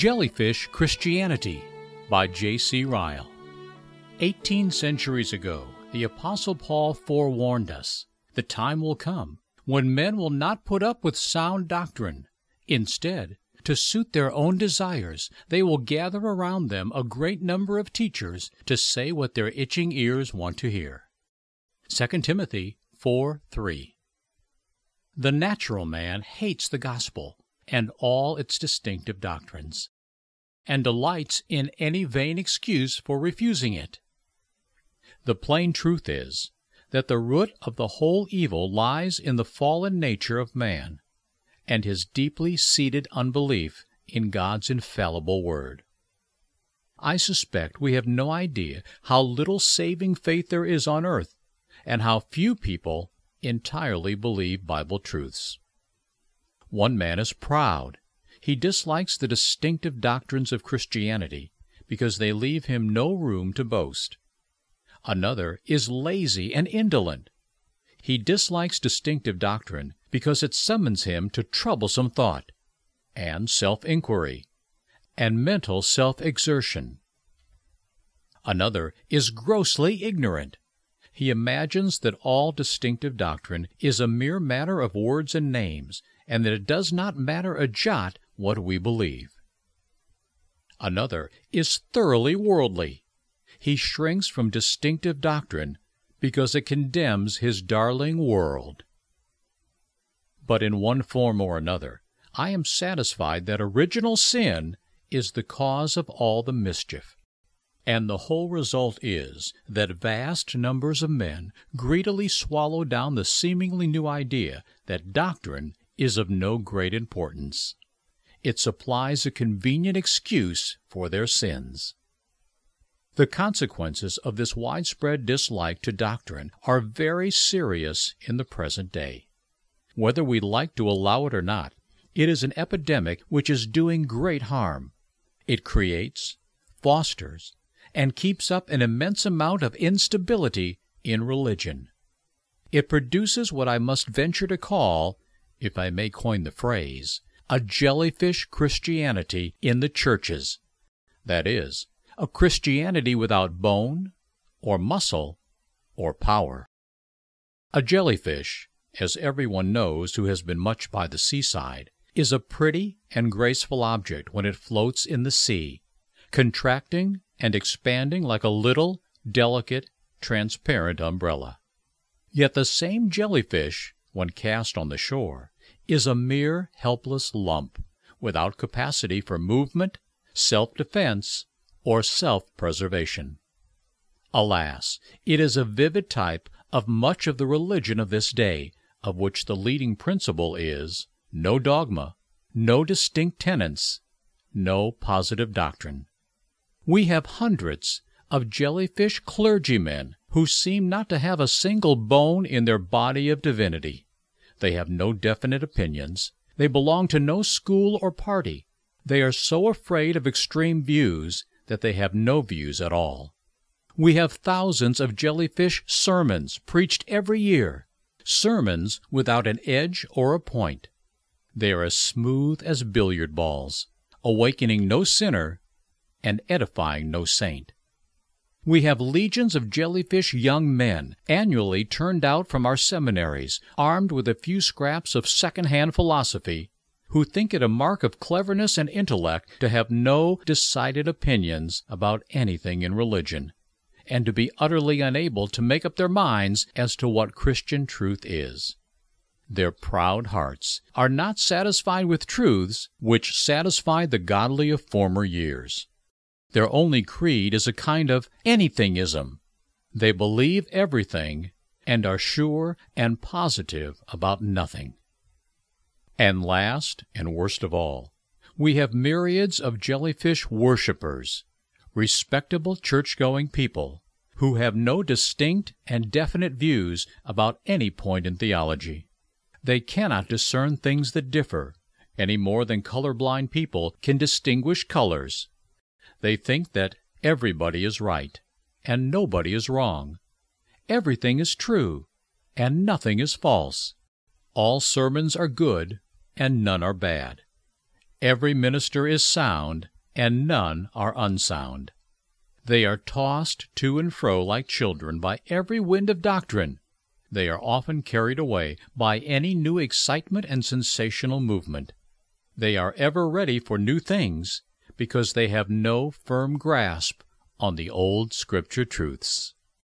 Jellyfish Christianity by J.C. Ryle. Eighteen centuries ago, the Apostle Paul forewarned us the time will come when men will not put up with sound doctrine. Instead, to suit their own desires, they will gather around them a great number of teachers to say what their itching ears want to hear. 2 Timothy 4 3. The natural man hates the gospel and all its distinctive doctrines, and delights in any vain excuse for refusing it. The plain truth is that the root of the whole evil lies in the fallen nature of man and his deeply seated unbelief in God's infallible Word. I suspect we have no idea how little saving faith there is on earth, and how few people entirely believe Bible truths. One man is proud. He dislikes the distinctive doctrines of Christianity because they leave him no room to boast. Another is lazy and indolent. He dislikes distinctive doctrine because it summons him to troublesome thought, and self inquiry, and mental self exertion. Another is grossly ignorant. He imagines that all distinctive doctrine is a mere matter of words and names, and that it does not matter a jot what we believe. Another is thoroughly worldly. He shrinks from distinctive doctrine because it condemns his darling world. But in one form or another, I am satisfied that original sin is the cause of all the mischief. And the whole result is that vast numbers of men greedily swallow down the seemingly new idea that doctrine is of no great importance. It supplies a convenient excuse for their sins. The consequences of this widespread dislike to doctrine are very serious in the present day. Whether we like to allow it or not, it is an epidemic which is doing great harm. It creates, fosters, and keeps up an immense amount of instability in religion. It produces what I must venture to call, if I may coin the phrase, a jellyfish Christianity in the churches. That is, a Christianity without bone, or muscle, or power. A jellyfish, as everyone knows who has been much by the seaside, is a pretty and graceful object when it floats in the sea, contracting and expanding like a little, delicate, transparent umbrella. Yet the same jellyfish, when cast on the shore, is a mere helpless lump, without capacity for movement, self defense, or self preservation. Alas, it is a vivid type of much of the religion of this day, of which the leading principle is no dogma, no distinct tenets, no positive doctrine. We have hundreds of jellyfish clergymen who seem not to have a single bone in their body of divinity. They have no definite opinions. They belong to no school or party. They are so afraid of extreme views that they have no views at all. We have thousands of jellyfish sermons preached every year, sermons without an edge or a point. They are as smooth as billiard balls, awakening no sinner and edifying no saint. We have legions of jellyfish young men annually turned out from our seminaries, armed with a few scraps of second-hand philosophy who think it a mark of cleverness and intellect to have no decided opinions about anything in religion, and to be utterly unable to make up their minds as to what Christian truth is. Their proud hearts are not satisfied with truths which satisfied the godly of former years. Their only creed is a kind of anythingism. They believe everything and are sure and positive about nothing. And last, and worst of all, we have myriads of jellyfish worshippers, respectable church going people, who have no distinct and definite views about any point in theology. They cannot discern things that differ, any more than color-blind people can distinguish colors. They think that everybody is right, and nobody is wrong. Everything is true, and nothing is false. All sermons are good, and none are bad. Every minister is sound, and none are unsound. They are tossed to and fro like children by every wind of doctrine. They are often carried away by any new excitement and sensational movement. They are ever ready for new things because they have no firm grasp on the old Scripture truths.